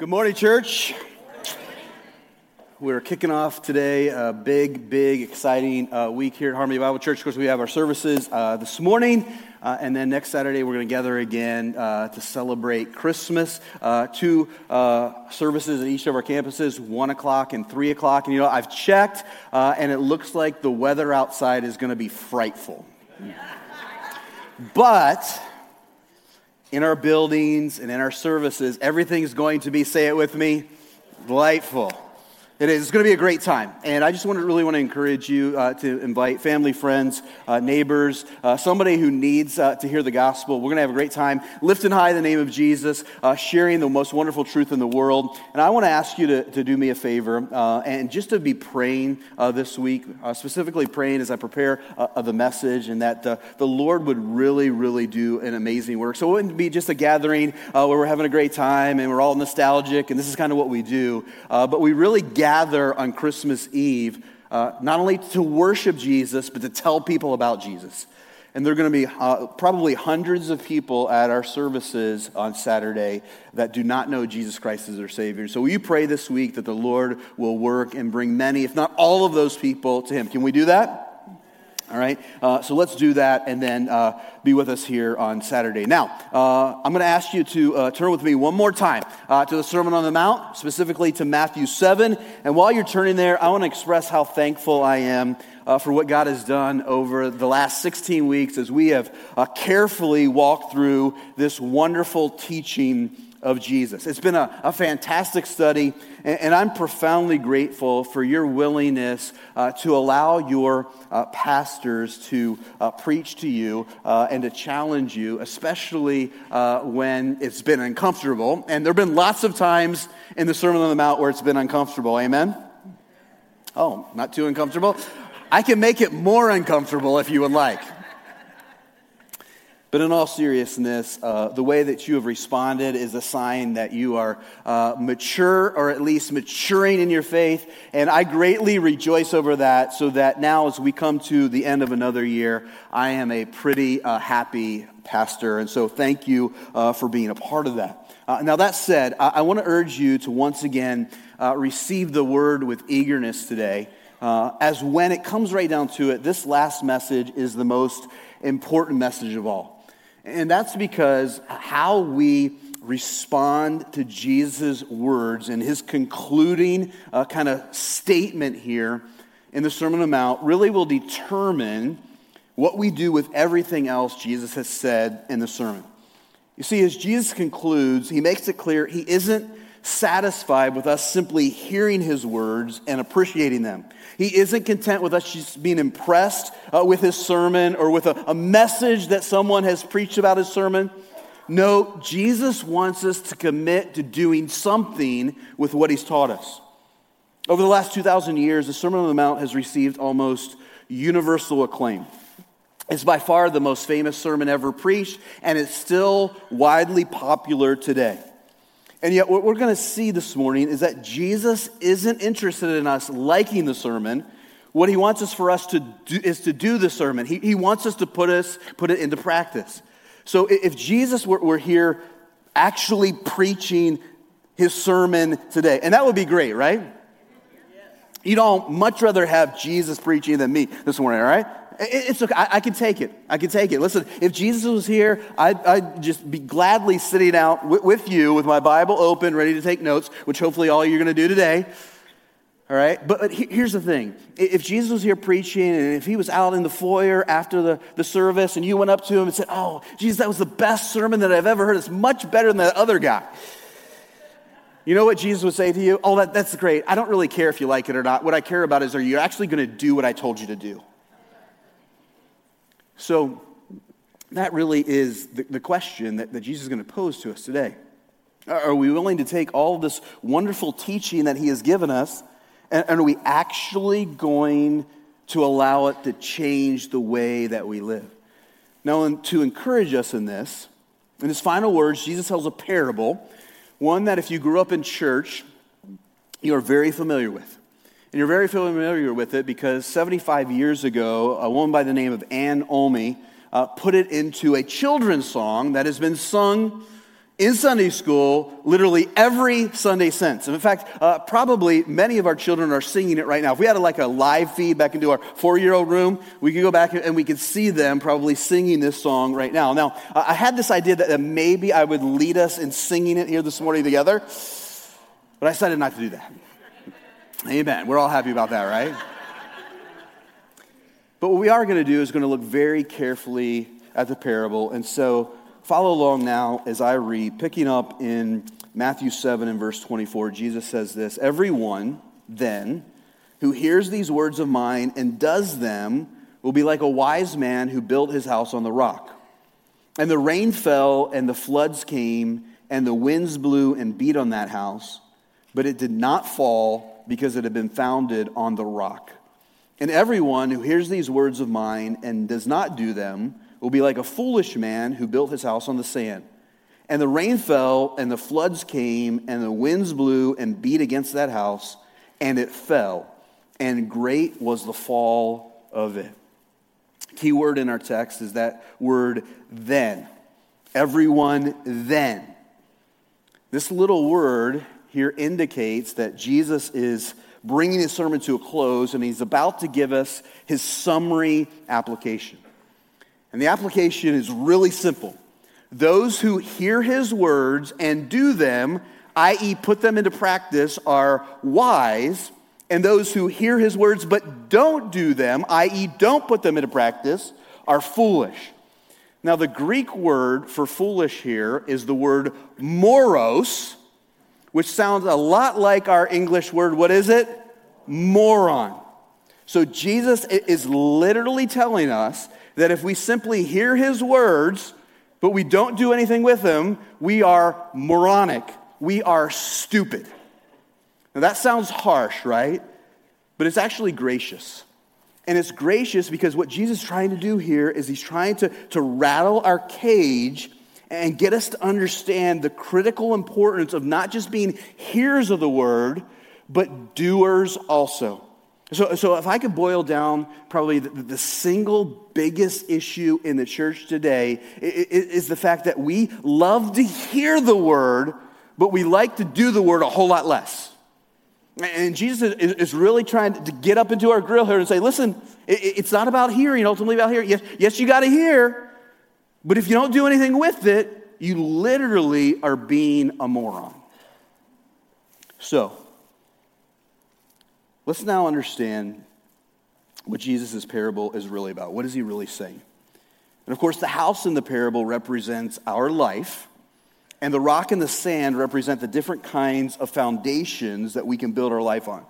Good morning, church. We're kicking off today a big, big, exciting uh, week here at Harmony Bible Church. Of course, we have our services uh, this morning, uh, and then next Saturday we're going to gather again uh, to celebrate Christmas. Uh, two uh, services at each of our campuses, 1 o'clock and 3 o'clock. And you know, I've checked, and it looks like the weather outside is going to be frightful. But in our buildings and in our services, everything's going to be, say it with me, delightful. It is. It's going to be a great time. And I just want to really want to encourage you uh, to invite family, friends, uh, neighbors, uh, somebody who needs uh, to hear the gospel. We're going to have a great time lifting high the name of Jesus, uh, sharing the most wonderful truth in the world. And I want to ask you to, to do me a favor uh, and just to be praying this week, specifically praying as I prepare the message and that the Lord would really, really do an amazing work. So it wouldn't be just a gathering where we're having a great time and we're all nostalgic and this is kind of what we do, but we really gather gather on Christmas Eve uh, not only to worship Jesus, but to tell people about Jesus. And there are going to be uh, probably hundreds of people at our services on Saturday that do not know Jesus Christ as their Savior. So, will you pray this week that the Lord will work and bring many, if not all of those people, to Him? Can we do that? All right, uh, so let's do that and then uh, be with us here on Saturday. Now, uh, I'm going to ask you to uh, turn with me one more time uh, to the Sermon on the Mount, specifically to Matthew 7. And while you're turning there, I want to express how thankful I am uh, for what God has done over the last 16 weeks as we have carefully walked through this wonderful teaching of Jesus. It's been a, a fantastic study, and, and, I'm profoundly grateful for your willingness uh, to allow your uh, pastors to uh, preach to you uh, and to challenge you, especially uh, when it's been uncomfortable. And there have been lots of times in the Sermon on the Mount where it's been uncomfortable. Amen? Oh, not too uncomfortable? I can make it more uncomfortable if you would like. But in all seriousness, uh, the way that you have responded is a sign that you are uh, mature or at least maturing in your faith. And I greatly rejoice over that so that now, as we come to the end of another year, I am a pretty uh, happy pastor. And so thank you uh, for being a part of that. Uh, now, that said, I, I want to urge you to once again uh, receive the word with eagerness today. as when it comes right down to it, this last message is the most important message of all. And that's because how we respond to Jesus' words and his concluding uh, kind of statement here in the Sermon on the Mount really will determine what we do with everything else Jesus has said in the sermon. You see, as Jesus concludes, he makes it clear he isn't satisfied with us simply hearing his words and appreciating them. He isn't content with us just being impressed uh, with his sermon or with a, a message that someone has preached about his sermon. No, Jesus wants us to commit to doing something with what he's taught us. Over the last 2,000 years, the Sermon on the Mount has received almost universal acclaim. It's by far the most famous sermon ever preached, and it's still widely popular today. And yet, what we're going to see this morning is that Jesus isn't interested in us liking the sermon. What he wants us for us to do is to do the sermon. He, he wants us to put us put it into practice. So if Jesus were, were here actually preaching his sermon today, and that would be great, right? You don't much rather have Jesus preaching than me this morning, all right? It's okay. I, I, can take it. I can take it. Listen, if Jesus was here, I'd, I'd just be gladly sitting out with, with you with my Bible open, ready to take notes, which hopefully all you're going to do today. All right? But, but here's the thing if Jesus was here preaching and if he was out in the foyer after the, the service and you went up to him and said, Oh, Jesus, that was the best sermon that I've ever heard. It's much better than that other guy. You know what Jesus would say to you? Oh, that, that's great. I don't really care if you like it or not. What I care about is are you actually going to do what I told you to do? So that really is the, the question that, that Jesus is going to pose to us today. Are we willing to take all this wonderful teaching that he has given us, and, and are we actually going to allow it to change the way that we live? Now, to encourage us in this, in his final words, Jesus tells a parable, one that if you grew up in church, you are very familiar with. And you're very familiar with it because 75 years ago, a woman by the name of Ann Omley uh, put it into a children's song that has been sung in Sunday school literally every Sunday since. And in fact, uh, probably many of our children are singing it right now. If we had a, like a live feed back into our four year old room, we could go back and we could see them probably singing this song right now. Now, I had this idea that maybe I would lead us in singing it here this morning together, but I decided not to do that. Amen. We're all happy about that, right? But what we are going to do is going to look very carefully at the parable. And so, Follow along now as I read, picking up in Matthew 7 and verse 24. Jesus says this Everyone then who hears these words of mine and does them will be like a wise man who built his house on the rock. And the rain fell, and the floods came, and the winds blew and beat on that house, but it did not fall because it had been founded on the rock. And everyone who hears these words of mine and does not do them, will be like a foolish man who built his house on the sand. And the rain fell, and the floods came, and the winds blew and beat against that house, and it fell. And great was the fall of it. Key word in our text is that word then. Everyone then. This little word here indicates that Jesus is bringing his sermon to a close and he's about to give us his summary application. And the application is really simple. Those who hear his words and do them, i.e., put them into practice, are wise. And those who hear his words but don't do them, i.e., don't put them into practice, are foolish. Now, the Greek word for foolish here is the word moros, which sounds a lot like our English word, what is it? Moron. So, Jesus is literally telling us that if we simply hear his words, but we don't do anything with them, we are moronic. We are stupid. Now that sounds harsh, right? But it's actually gracious. And it's gracious because what Jesus is trying to do here is he's trying to, to rattle our cage and get us to understand the critical importance of not just being hearers of the word, but doers also. So, so if I could boil down probably the, the single biggest issue in the church today is the fact that we love to hear the word, but we like to do the word a whole lot less. And Jesus is really trying to get up into our grill here and say, listen, it's not about hearing, ultimately about hearing. Yes, yes you got to hear, but if you don't do anything with it, you literally are being a moron. So, Let's now understand what Jesus' parable is really about. What is he really saying? And of course, the house in the parable represents our life, and the rock and the sand represent the different kinds of foundations that we can build our life on.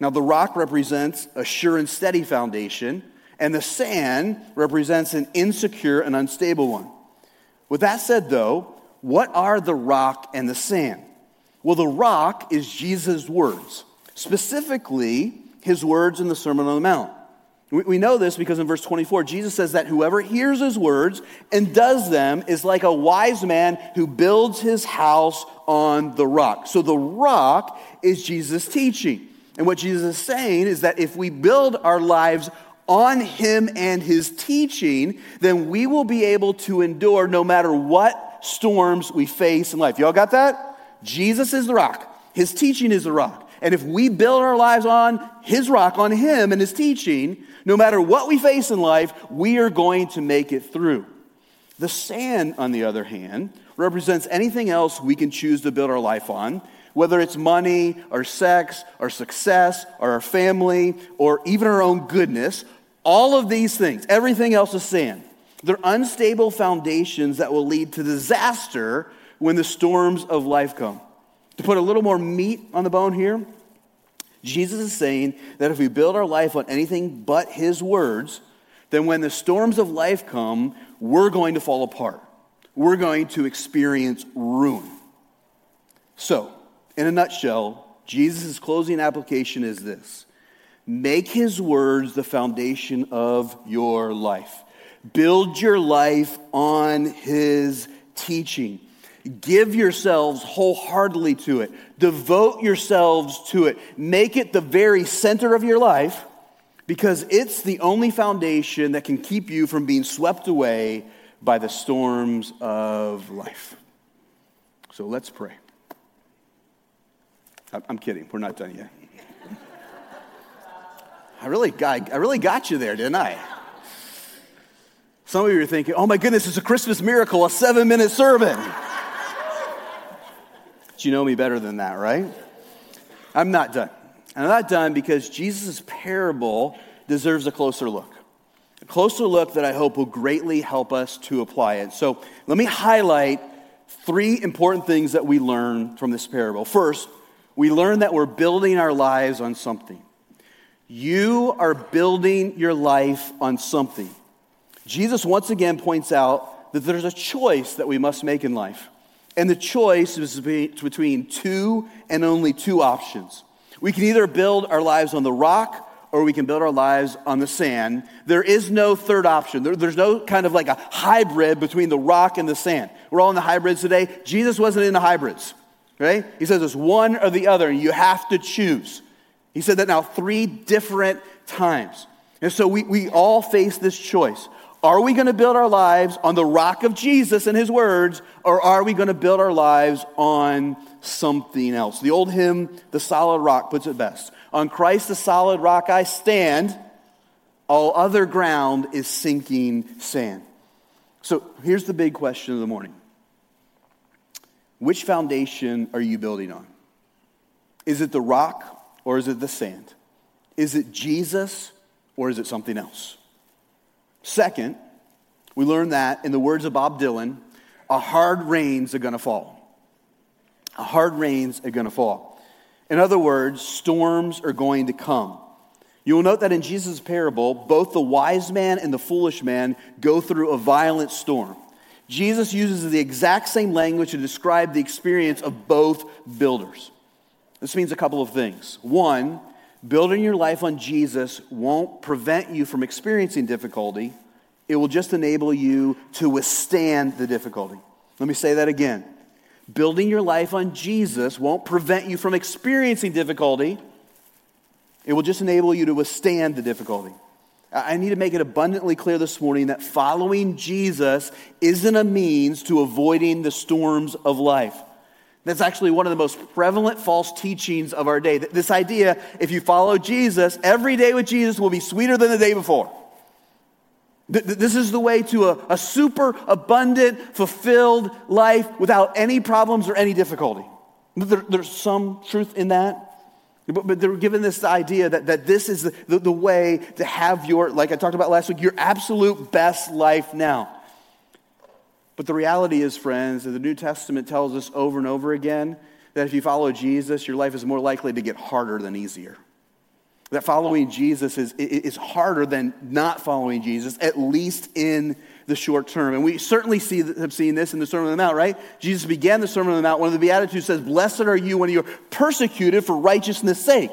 Now, the rock represents a sure and steady foundation, and the sand represents an insecure and unstable one. With that said, though, what are the rock and the sand? Well, the rock is Jesus' words specifically his words in the Sermon on the Mount. We know this because in verse 24, Jesus says that whoever hears his words and does them is like a wise man who builds his house on the rock. So the rock is Jesus' teaching. And what Jesus is saying is that if we build our lives on him and his teaching, then we will be able to endure no matter what storms we face in life. Y'all got that? Jesus is the rock, his teaching is the rock. And if we build our lives on His rock, on Him and His teaching, no matter what we face in life, we are going to make it through. The sand, on the other hand, represents anything else we can choose to build our life on, whether it's money or sex or success or our family or even our own goodness. All of these things, everything else is sand. They're unstable foundations that will lead to disaster when the storms of life come. To put a little more meat on the bone here, Jesus is saying that if we build our life on anything but his words, then when the storms of life come, we're going to fall apart. We're going to experience ruin. So, in a nutshell, Jesus' closing application is this Make his words the foundation of your life. Build your life on his teaching. Give yourselves wholeheartedly to it. Devote yourselves to it. Make it the very center of your life because it's the only foundation that can keep you from being swept away by the storms of life. So let's pray. I'm kidding. We're not done yet. I really got, I really got you there, didn't I? Some of you are thinking, oh my goodness, it's a Christmas miracle, a seven minute sermon. but you know me better than that, right? I'm not done. I'm not done because Jesus' parable deserves a closer look. A closer look that I hope will greatly help us to apply it. So let me highlight three important things that we learn from this parable. First, we learn that we're building our lives on something. You are building your life on something. Jesus once again points out that there's a choice that we must make in life. And the choice is between two and only two options. We can either build our lives on the rock or we can build our lives on the sand. There is no third option. There, there's no kind of like a hybrid between the rock and the sand. We're all in the hybrids today. Jesus wasn't in the hybrids, right? He says it's one or the other, and you have to choose. He said that now three different times. And so we, we all face this choice. Are we going to build our lives on the rock of Jesus and his words, or are we going to build our lives on something else? The old hymn, The Solid Rock, puts it best. On Christ, the solid rock, I stand. All other ground is sinking sand. So here's the big question of the morning Which foundation are you building on? Is it the rock or is it the sand? Is it Jesus or is it something else? Second, we learn that, in the words of Bob Dylan, a hard rains are going to fall. A hard rains are going to fall. In other words, storms are going to come. You will note that in Jesus' parable, both the wise man and the foolish man go through a violent storm. Jesus uses the exact same language to describe the experience of both builders. This means a couple of things. One, Building your life on Jesus won't prevent you from experiencing difficulty, it will just enable you to withstand the difficulty. Let me say that again. Building your life on Jesus won't prevent you from experiencing difficulty. It will just enable you to withstand the difficulty. I need to make it abundantly clear this morning that following Jesus isn't a means to avoiding the storms of life. That's actually one of the most prevalent false teachings of our day. This idea, if you follow Jesus, every day with Jesus will be sweeter than the day before. This is the way to a, a super abundant, fulfilled life without any problems or any difficulty. There, there's some truth in that. But, but, they're given this idea that, that this is the, the, the way to have your, like I talked about last week, your absolute best life now. But the reality is, friends, that the New Testament tells us over and over again that if you follow Jesus, your life is more likely to get harder than easier. That following Jesus is, is harder than not following Jesus, at least in the short term. And we certainly see, have seen this in the Sermon on the Mount, right? Jesus began the Sermon on the Mount. One of the Beatitudes says, Blessed are you when you're persecuted for righteousness' sake.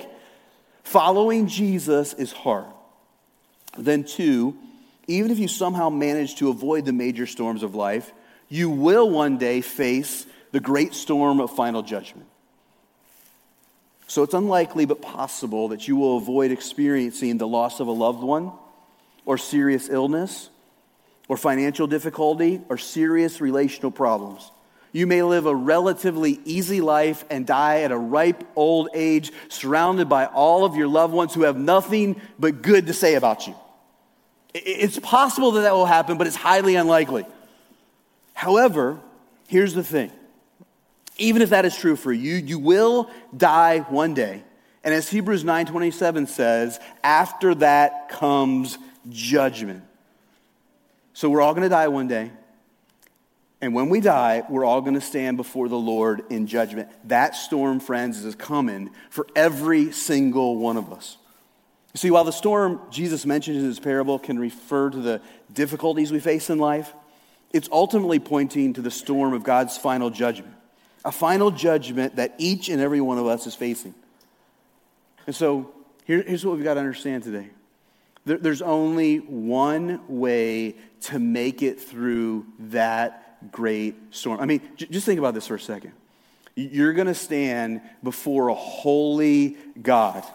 Following Jesus is hard. Then, two, even if you somehow manage to avoid the major storms of life, you will one day face the great storm of final judgment. So it's unlikely but possible that you will avoid experiencing the loss of a loved one, or serious illness, or financial difficulty, or serious relational problems. You may live a relatively easy life and die at a ripe old age, surrounded by all of your loved ones who have nothing but good to say about you. It's possible that that will happen, but it's highly unlikely. However, here's the thing even if that is true for you, you will die one day. And as Hebrews 9:27 says, after that comes judgment. So we're all going to die one day. And when we die, we're all going to stand before the Lord in judgment. That storm, friends, is coming for every single one of us. You see, while the storm Jesus mentions in his parable can refer to the difficulties we face in life, it's ultimately pointing to the storm of God's final judgment, a final judgment that each and every one of us is facing. And so here, here's what we've got to understand today there, there's only one way to make it through that great storm. I mean, j- just think about this for a second. You're going to stand before a holy God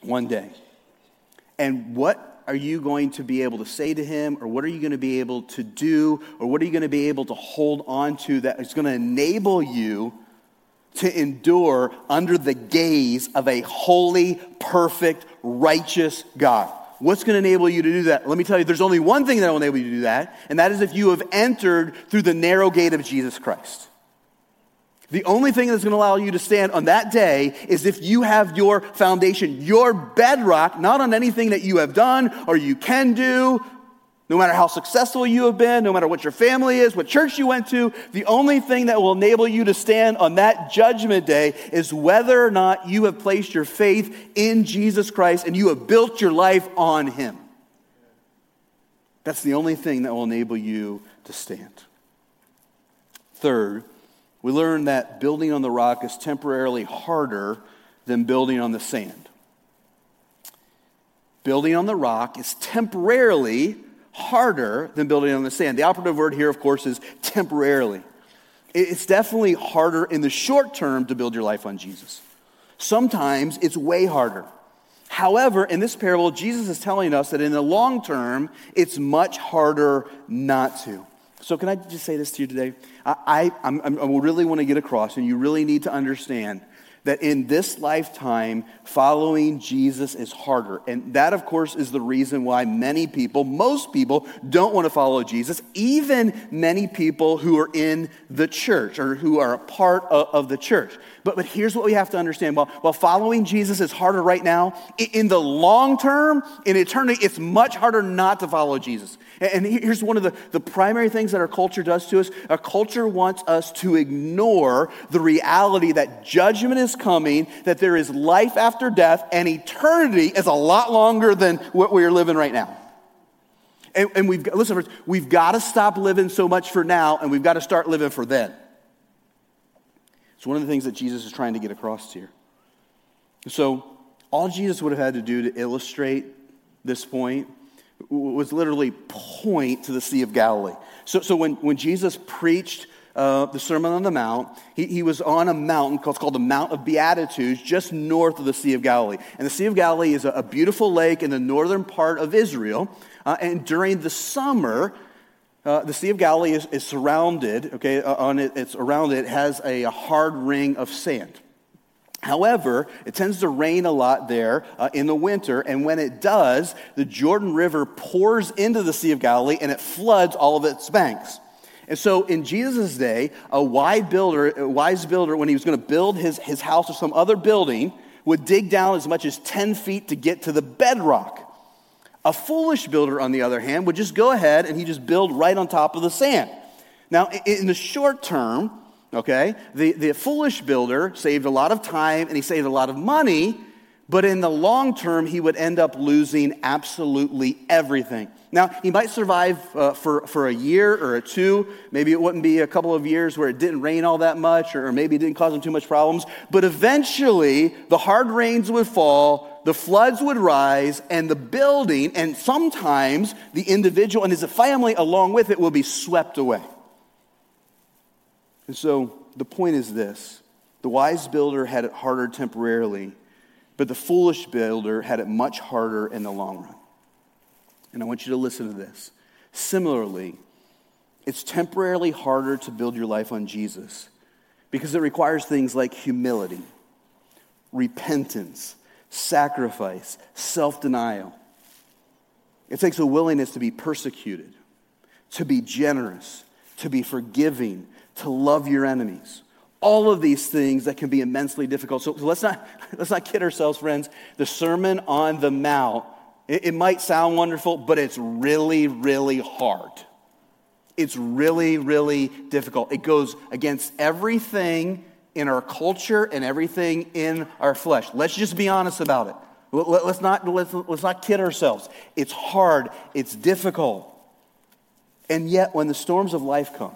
one day. And what are you going to be able to say to him, or what are you going to be able to do, or what are you going to be able to hold on to that is going to enable you to endure under the gaze of a holy, perfect, righteous God? What's going to enable you to do that? Let me tell you, there's only one thing that will enable you to do that, and that is if you have entered through the narrow gate of Jesus Christ. The only thing that's going to allow you to stand on that day is if you have your foundation, your bedrock, not on anything that you have done or you can do, no matter how successful you have been, no matter what your family is, what church you went to, the only thing that will enable you to stand on that judgment day is whether or not you have placed your faith in Jesus Christ and you have built your life on Him. That's the only thing that will enable you to stand. Third, we learn that building on the rock is temporarily harder than building on the sand. Building on the rock is temporarily harder than building on the sand. The operative word here, of course, is temporarily. It's definitely harder in the short term to build your life on Jesus. Sometimes it's way harder. However, in this parable, Jesus is telling us that in the long term, it's much harder not to. So, can I just say this to you today? I, I, I really want to get across, and you really need to understand that in this lifetime, following Jesus is harder. And that, of course, is the reason why many people, most people, don't want to follow Jesus, even many people who are in the church or who are a part of, of the church. But, but here's what we have to understand while, while following Jesus is harder right now, in the long term, in eternity, it's much harder not to follow Jesus. And here's one of the, the primary things that our culture does to us our culture wants us to ignore the reality that judgment is coming, that there is life after death, and eternity is a lot longer than what we're living right now. And, and we've listen, we've got to stop living so much for now, and we've got to start living for then. It's one of the things that Jesus is trying to get across here. So, all Jesus would have had to do to illustrate this point was literally point to the Sea of Galilee. So, so when, when Jesus preached uh, the Sermon on the Mount, he, he was on a mountain called, called the Mount of Beatitudes, just north of the Sea of Galilee. And the Sea of Galilee is a, a beautiful lake in the northern part of Israel. Uh, and during the summer, uh, the Sea of Galilee is, is surrounded, okay, uh, on it, it's around it, has a, a hard ring of sand. However, it tends to rain a lot there uh, in the winter, and when it does, the Jordan River pours into the Sea of Galilee and it floods all of its banks. And so in Jesus' day, a wise builder, a wise builder, when he was going to build his, his house or some other building, would dig down as much as 10 feet to get to the bedrock. A foolish builder, on the other hand, would just go ahead and he just build right on top of the sand. Now, in the short term, okay, the, the foolish builder saved a lot of time and he saved a lot of money but in the long term, he would end up losing absolutely everything. Now, he might survive uh, for, for a year or a two. Maybe it wouldn't be a couple of years where it didn't rain all that much, or maybe it didn't cause him too much problems. But eventually, the hard rains would fall, the floods would rise, and the building, and sometimes the individual and his family along with it, will be swept away. And so the point is this the wise builder had it harder temporarily but the foolish builder had it much harder in the long run. And I want you to listen to this. Similarly, it's temporarily harder to build your life on Jesus because it requires things like humility, repentance, sacrifice, self denial. It takes a willingness to be persecuted, to be generous, to be forgiving, to love your enemies all of these things that can be immensely difficult. So, let's, not, let's not kid ourselves, friends. The Sermon on the Mount, it, it might sound wonderful, but it's really, really hard. It's really, really difficult. It goes against everything in our culture and everything in our flesh. Let's just be honest about it. Let's not, let's, let's not kid ourselves. It's hard, it's difficult. And yet, when the storms of life come,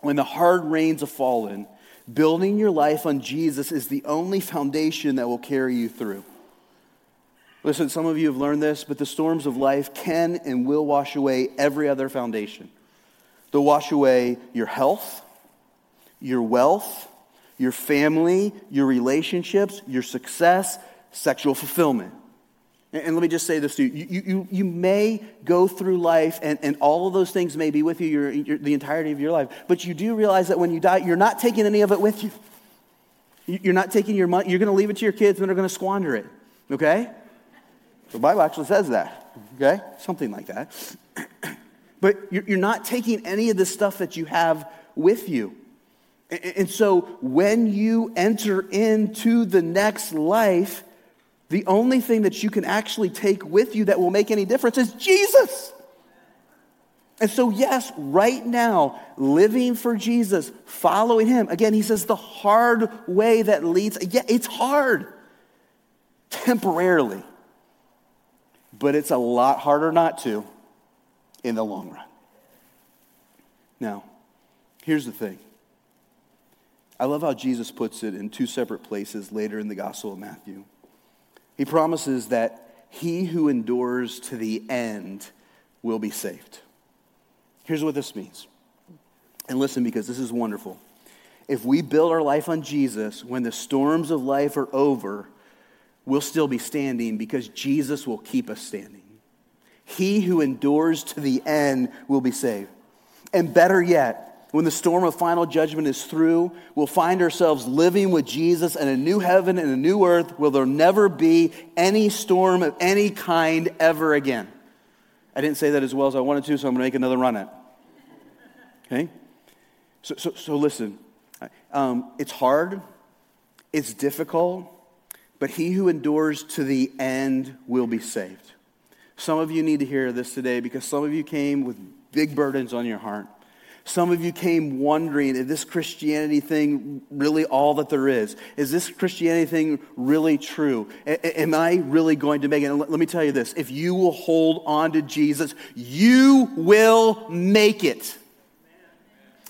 when the hard rains have fallen, building your life on Jesus is the only foundation that will carry you through. Listen, some of you have learned this, but the storms of life can and will wash away every other foundation. They'll wash away your health, your wealth, your family, your relationships, your success, sexual fulfillment. And let me just say this to you. You, you, you may go through life, and, and all of those things may be with you your, your, the entirety of your life, but you do realize that when you die, you're not taking any of it with you. You're not taking your money, you're going to leave it to your kids, and they're going to squander it. Okay? The Bible actually says that. Okay? Something like that. but you're not taking any of the stuff that you have with you. And so when you enter into the next life, the only thing that you can actually take with you that will make any difference is Jesus. And so, yes, right now, living for Jesus, following him, again, he says the hard way that leads, yeah, it's hard temporarily, but it's a lot harder not to in the long run. Now, here's the thing I love how Jesus puts it in two separate places later in the Gospel of Matthew. He promises that he who endures to the end will be saved. Here's what this means. And listen, because this is wonderful. If we build our life on Jesus, when the storms of life are over, we'll still be standing because Jesus will keep us standing. He who endures to the end will be saved. And better yet, when the storm of final judgment is through, we'll find ourselves living with Jesus in a new heaven and a new earth where there'll never be any storm of any kind ever again. I didn't say that as well as I wanted to, so I'm going to make another run at it. Okay? So, so, so listen, um, it's hard, it's difficult, but he who endures to the end will be saved. Some of you need to hear this today because some of you came with big burdens on your heart. Some of you came wondering, is this Christianity thing really all that there is? Is this Christianity thing really true? A- am I really going to make it? And let me tell you this if you will hold on to Jesus, you will make it.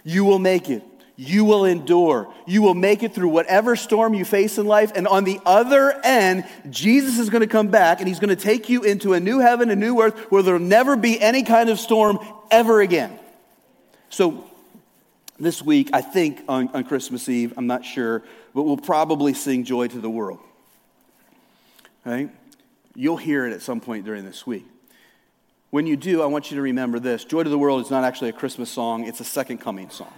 You will make it. You will endure. You will make it through whatever storm you face in life. And on the other end, Jesus is going to come back and he's going to take you into a new heaven, a new earth where there'll never be any kind of storm ever again. So, this week, I think on, on Christmas Eve, I'm not sure, but we'll probably sing Joy to the World. Right? You'll hear it at some point during this week. When you do, I want you to remember this Joy to the World is not actually a Christmas song, it's a second coming song.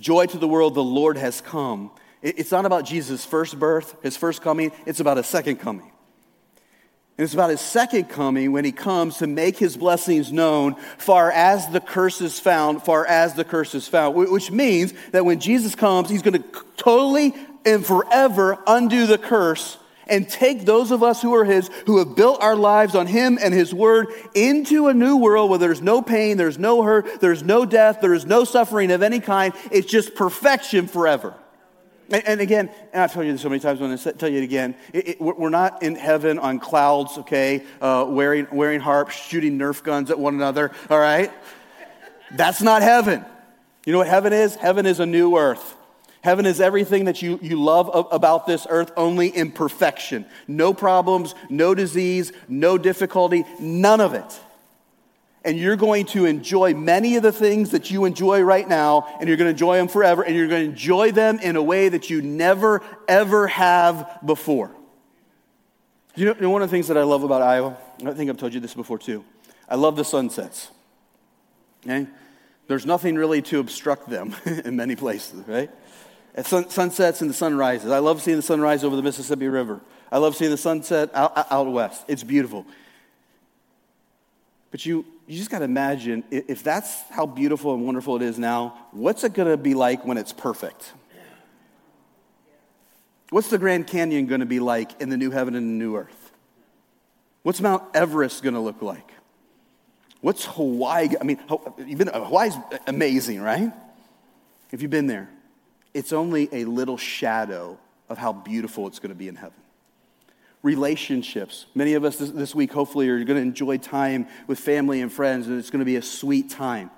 Joy to the world, the Lord has come. It's not about Jesus' first birth, his first coming, it's about his second coming. And it's about his second coming when he comes to make his blessings known, far as the curse is found, far as the curse is found. Which means that when Jesus comes, he's going to totally and forever undo the curse and take those of us who are his, who have built our lives on him and his word, into a new world where there's no pain, there's no hurt, there's no death, there is no suffering of any kind. It's just perfection forever. And, again, and I've told you this so many times, I'm going to tell you it again. It, it, we're not in heaven on clouds, okay, uh, wearing, wearing harps, shooting Nerf guns at one another, all right? That's not heaven. You know what heaven is? Heaven is a new earth. Heaven is everything that you, you love about this earth, only in perfection. No problems, no disease, no difficulty, none of it and you're going to enjoy many of the things that you enjoy right now, and you're going to enjoy them forever, and you're going to enjoy them in a way that you never, ever have before. You know, you know, one of the things that I love about Iowa, I think I've told you this before too. I love the sunsets. Okay? There's nothing really to obstruct them in many places, right? At sun, sunsets and the sunrises. I love seeing the sunrise over the Mississippi River. I love seeing the sunset out, out west. It's beautiful. But you, you just got to imagine if that's how beautiful and wonderful it is now, what's it going to be like when it's perfect? What's the Grand Canyon going to be like in the new heaven and the new earth? What's Mount Everest going to look like? What's Hawaii? I mean, even Hawaii's amazing, right? If you've been there, it's only a little shadow of how beautiful it's going to be in heaven relationships. Many of us this, this week, hopefully, are going to enjoy time with family and friends, and it's going to be a sweet time.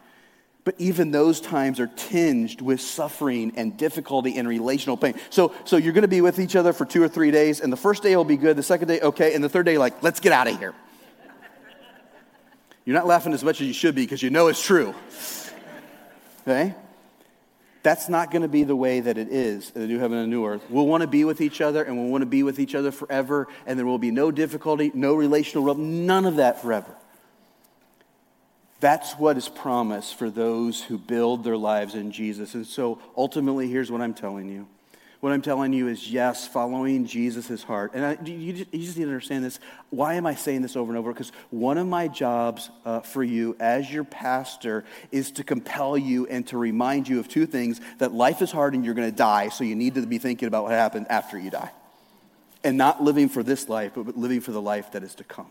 But even those times are tinged with suffering and difficulty and relational pain. So, so you're going to be with each other for two or three days, and the first day will be good, the second day, okay, and the third day, like, let's get out of here. You're not laughing as much as you should be because you know it's true. Okay? That's not going to be the way that it is in the new heaven and new earth. We'll want to be with each other and we'll want to be with each other forever, and there will be no difficulty, no relational rub, none of that forever. That's what is promised for those who build their lives in Jesus. And so ultimately, here's what I'm telling you what I'm telling you is yes, following Jesus' heart. And I, you, just, you, just, need to understand this. Why am I saying this over and over? Because one of my jobs uh, for you as your pastor is to compel you and to remind you of two things that life is hard and you're going to die, so you need to be thinking about what happened after you die. And not living for this life, but living for the life that is to come.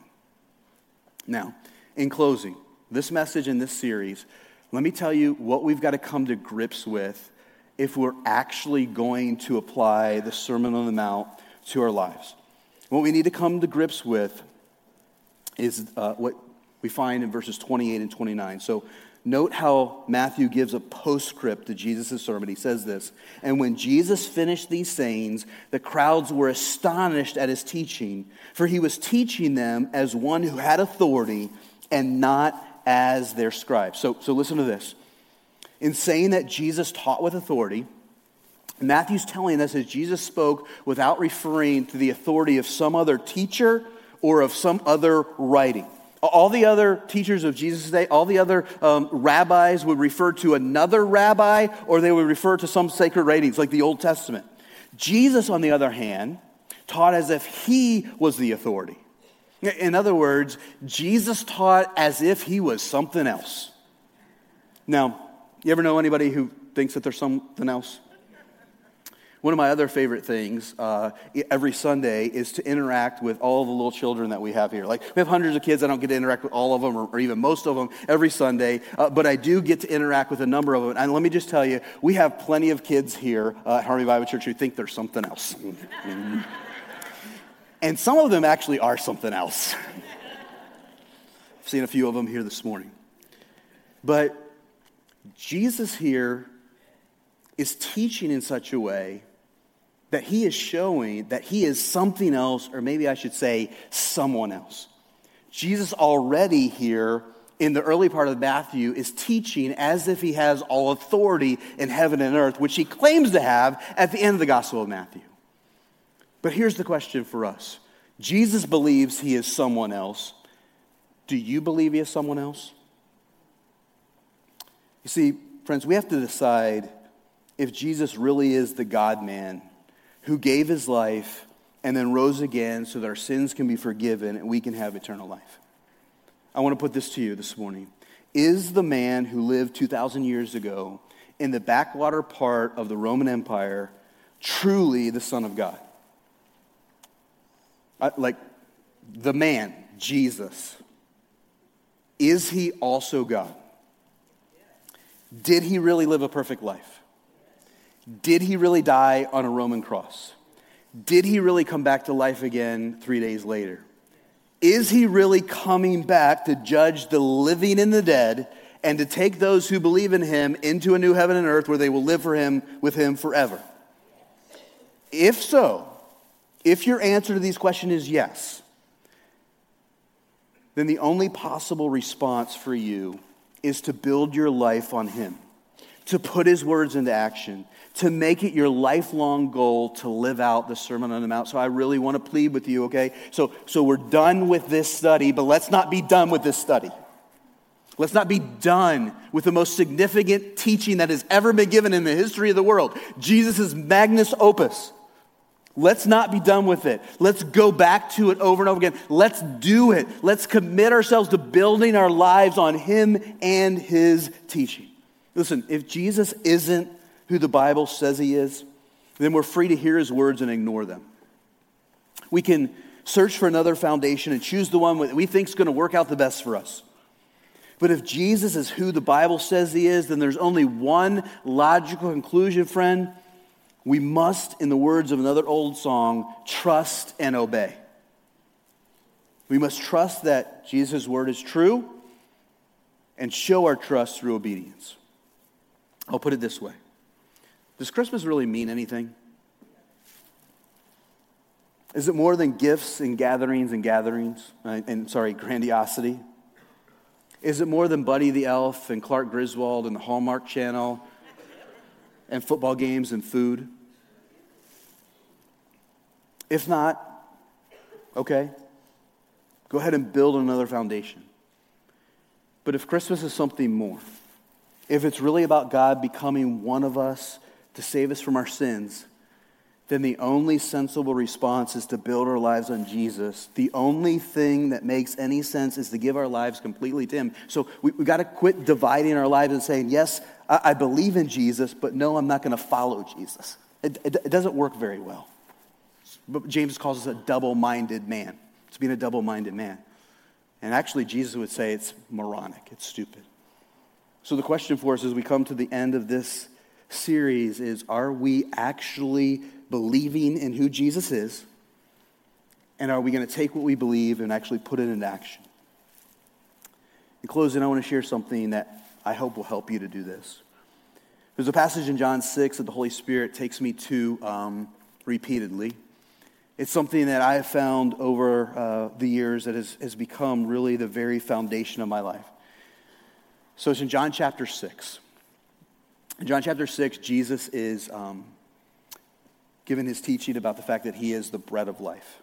Now, in closing, this message in this series, let me tell you what we've got to come to grips with if we're actually going to apply the Sermon on the Mount to our lives. What we need to come to grips with is uh, what we find in verses 28 and 29. So note how Matthew gives a postscript to Jesus' sermon. He says this And when Jesus finished these sayings, the crowds were astonished at his teaching, for he was teaching them as one who had authority and not as their scribes. So, so listen to this in saying that Jesus taught with authority, Matthew's telling us that Jesus spoke without referring to the authority of some other teacher or of some other writing. All the other teachers of Jesus' day, all the other um, rabbis would refer to another rabbi or they would refer to some sacred writings like the Old Testament. Jesus, on the other hand, taught as if he was the authority. In other words, Jesus taught as if he was something else. Now, you ever know anybody who thinks that there's something else? One of my other favorite things uh, every Sunday is to interact with all the little children that we have here. Like, we have hundreds of kids. I don't get to interact with all of them or, or even most of them every Sunday, uh, but I do get to interact with a number of them. And let me just tell you, we have plenty of kids here uh, at Harmony Bible Church who think there's something else. and some of them actually are something else. I've seen a few of them here this morning. But Jesus here is teaching in such a way that he is showing that he is something else, or maybe I should say, someone else. Jesus already here in the early part of Matthew is teaching as if he has all authority in heaven and earth, which he claims to have at the end of the Gospel of Matthew. But here's the question for us Jesus believes he is someone else. Do you believe he is someone else? You see, friends, we have to decide if Jesus really is the God man who gave his life and then rose again so that our sins can be forgiven and we can have eternal life. I want to put this to you this morning. Is the man who lived 2,000 years ago in the backwater part of the Roman Empire truly the Son of God? I, like the man, Jesus, is he also God? Did he really live a perfect life? Did he really die on a Roman cross? Did he really come back to life again three days later? Is he really coming back to judge the living and the dead and to take those who believe in him into a new heaven and earth where they will live for him with him forever? If so, if your answer to these questions is yes, then the only possible response for you is to build your life on Him, to put His words into action, to make it your lifelong goal to live out the Sermon on the Mount. So I really want to plead with you, okay? So, so we're done with this study, but let's not be done with this study. Let's not be done with the most significant teaching that has ever been given in the history of the world Jesus' magnus opus. Let's not be done with it. Let's go back to it over and over again. Let's do it. Let's commit ourselves to building our lives on Him and His teaching. Listen, if Jesus isn't who the Bible says He is, then we're free to hear His words and ignore them. We can search for another foundation and choose the one that we think is going to work out the best for us. But if Jesus is who the Bible says He is, then there's only one logical conclusion, friend we must, in the words of another old song, trust and obey. We must trust that Jesus' word is true and show our trust through obedience. I'll put it this way Does Christmas really mean anything? Is it more than gifts and gatherings and gatherings? And sorry, grandiosity? Is it more than Buddy the Elf and Clark Griswold and the Hallmark Channel and football games and food? If not, okay, go ahead and build another foundation. But if Christmas is something more, if it's really about God becoming one of us to save us from our sins, then the only sensible response is to build our lives on Jesus. The only thing that makes any sense is to give our lives completely to Him. So we, have got to quit dividing our lives and saying, yes, I, I believe in Jesus, but no, I'm not going to follow Jesus. It, it, it doesn't work very well. But James calls us a double minded man. It's being a double minded man. And actually, Jesus would say it's moronic, it's stupid. So the question for us as we come to the end of this series is are we actually believing in who Jesus is? And are we going to take what we believe and actually put it into action? In closing, I want to share something that I hope will help you to do this. There's a passage in John 6 that the Holy Spirit takes me to um, repeatedly. It's something that I have found over uh, the years that has, has become really the very foundation of my life. So it's in John chapter 6. In John chapter 6, Jesus is um, given his teaching about the fact that he is the bread of life.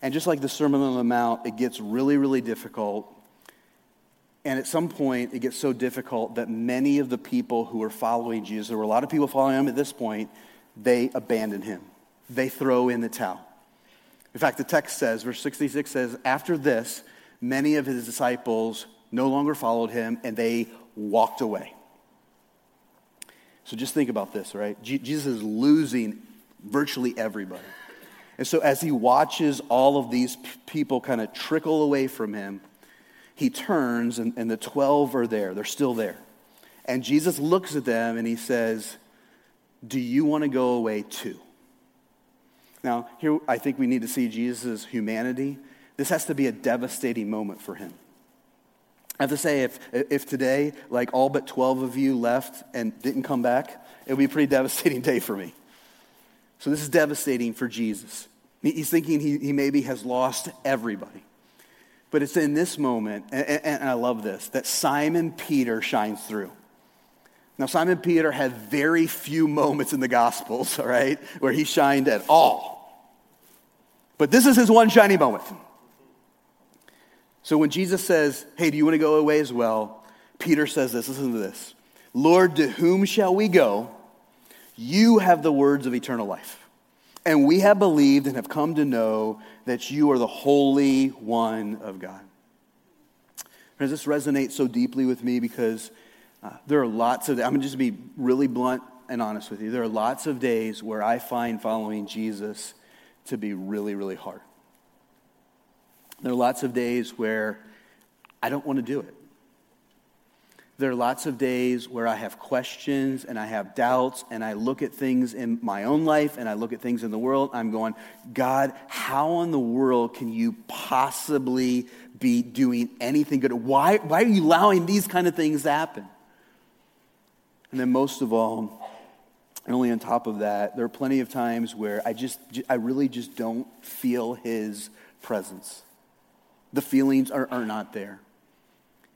And just like the Sermon on the Mount, it gets really, really difficult. And at some point, it gets so difficult that many of the people who are following Jesus, there were a lot of people following him at this point, they abandon him. They throw in the towel. In fact, the text says, verse 66 says, After this, many of his disciples no longer followed him and they walked away. So just think about this, right? Jesus is losing virtually everybody. And so as he watches all of these people kind of trickle away from him, he turns and, and the 12 are there. They're still there. And Jesus looks at them and he says, Do you want to go away too? Now, here I think we need to see Jesus' humanity. This has to be a devastating moment for him. I have to say, if, if today, like all but 12 of you left and didn't come back, it would be a pretty devastating day for me. So this is devastating for Jesus. He's thinking he, he maybe has lost everybody. But it's in this moment, and, and I love this, that Simon Peter shines through. Now, Simon Peter had very few moments in the Gospels, all right, where he shined at all. But this is his one shining moment. So when Jesus says, Hey, do you want to go away as well? Peter says this listen to this Lord, to whom shall we go? You have the words of eternal life. And we have believed and have come to know that you are the Holy One of God. Friends, this resonates so deeply with me because uh, there are lots of, I'm going to just be really blunt and honest with you. There are lots of days where I find following Jesus to be really, really hard. There are lots of days where I don't want to do it. There are lots of days where I have questions and I have doubts and I look at things in my own life and I look at things in the world. I'm going, God, how in the world can you possibly be doing anything good? Why, why are you allowing these kind of things to happen? And then, most of all, and only on top of that, there are plenty of times where I just, I really just don't feel his presence. The feelings are, are not there.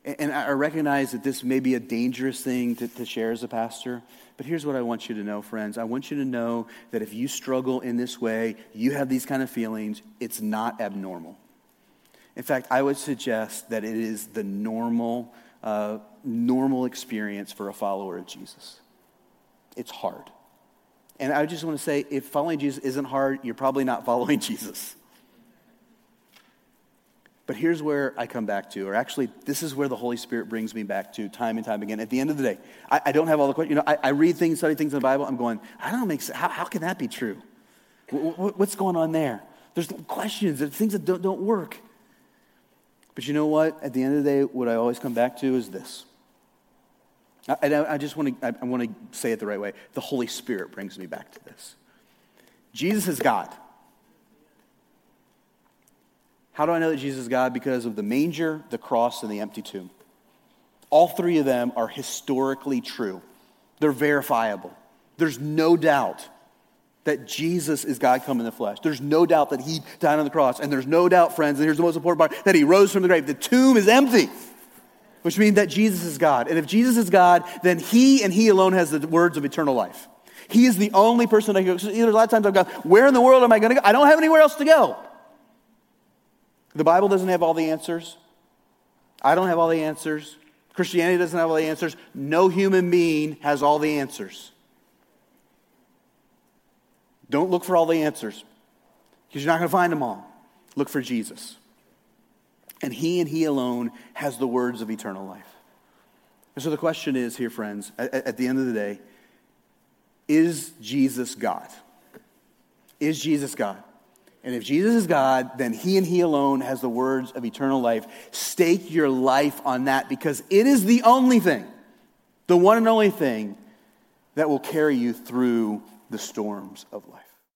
And I recognize that this may be a dangerous thing to, to, share as a pastor, but here's what I want you to know, friends. I want you to know that if you struggle in this way, you have these kind of feelings, it's not abnormal. In fact, I would suggest that it is the normal, uh, normal experience for a follower of Jesus. It's hard. And I just want to say if following Jesus isn't hard, you're probably not following Jesus. But here's where I come back to, or actually, this is where the Holy Spirit brings me back to time and time again. At the end of the day, I, I don't have all the questions. You know, I, I, read things, study things in the Bible. I'm going, I don't make sense. How, how can that be true? what's going on there? There's questions, there's things that don't, don't work. But you know what? At the end of the day, what I always come back to is this. I, I, I just want to, I want to say it the right way. The Holy Spirit brings me back to this. Jesus is God. How do I know that Jesus is God? Because of the manger, the cross, and the empty tomb. All three of them are historically true, they're verifiable. There's no doubt that Jesus is God come in the flesh. There's no doubt that he died on the cross. And there's no doubt, friends, and here's the most important part, that he rose from the grave. The tomb is empty. Which means that Jesus is God. And if Jesus is God, then he and he alone has the words of eternal life. He is the only person I can go. So, a lot of times I've gone, where in the world am I going to go? I don't have anywhere else to go. The Bible doesn't have all the answers. I don't have all the answers. Christianity doesn't have all the answers. No human being has all the answers. Don't look for all the answers because you're not going to find them all. Look for Jesus. And He and He alone has the words of eternal life. And so the question is here, friends, at, at the end of the day, is Jesus God? Is Jesus God? And if Jesus is God, then he and he alone has the words of eternal life. Stake your life on that because it is the only thing, the one and only thing that will carry you through the storms of life.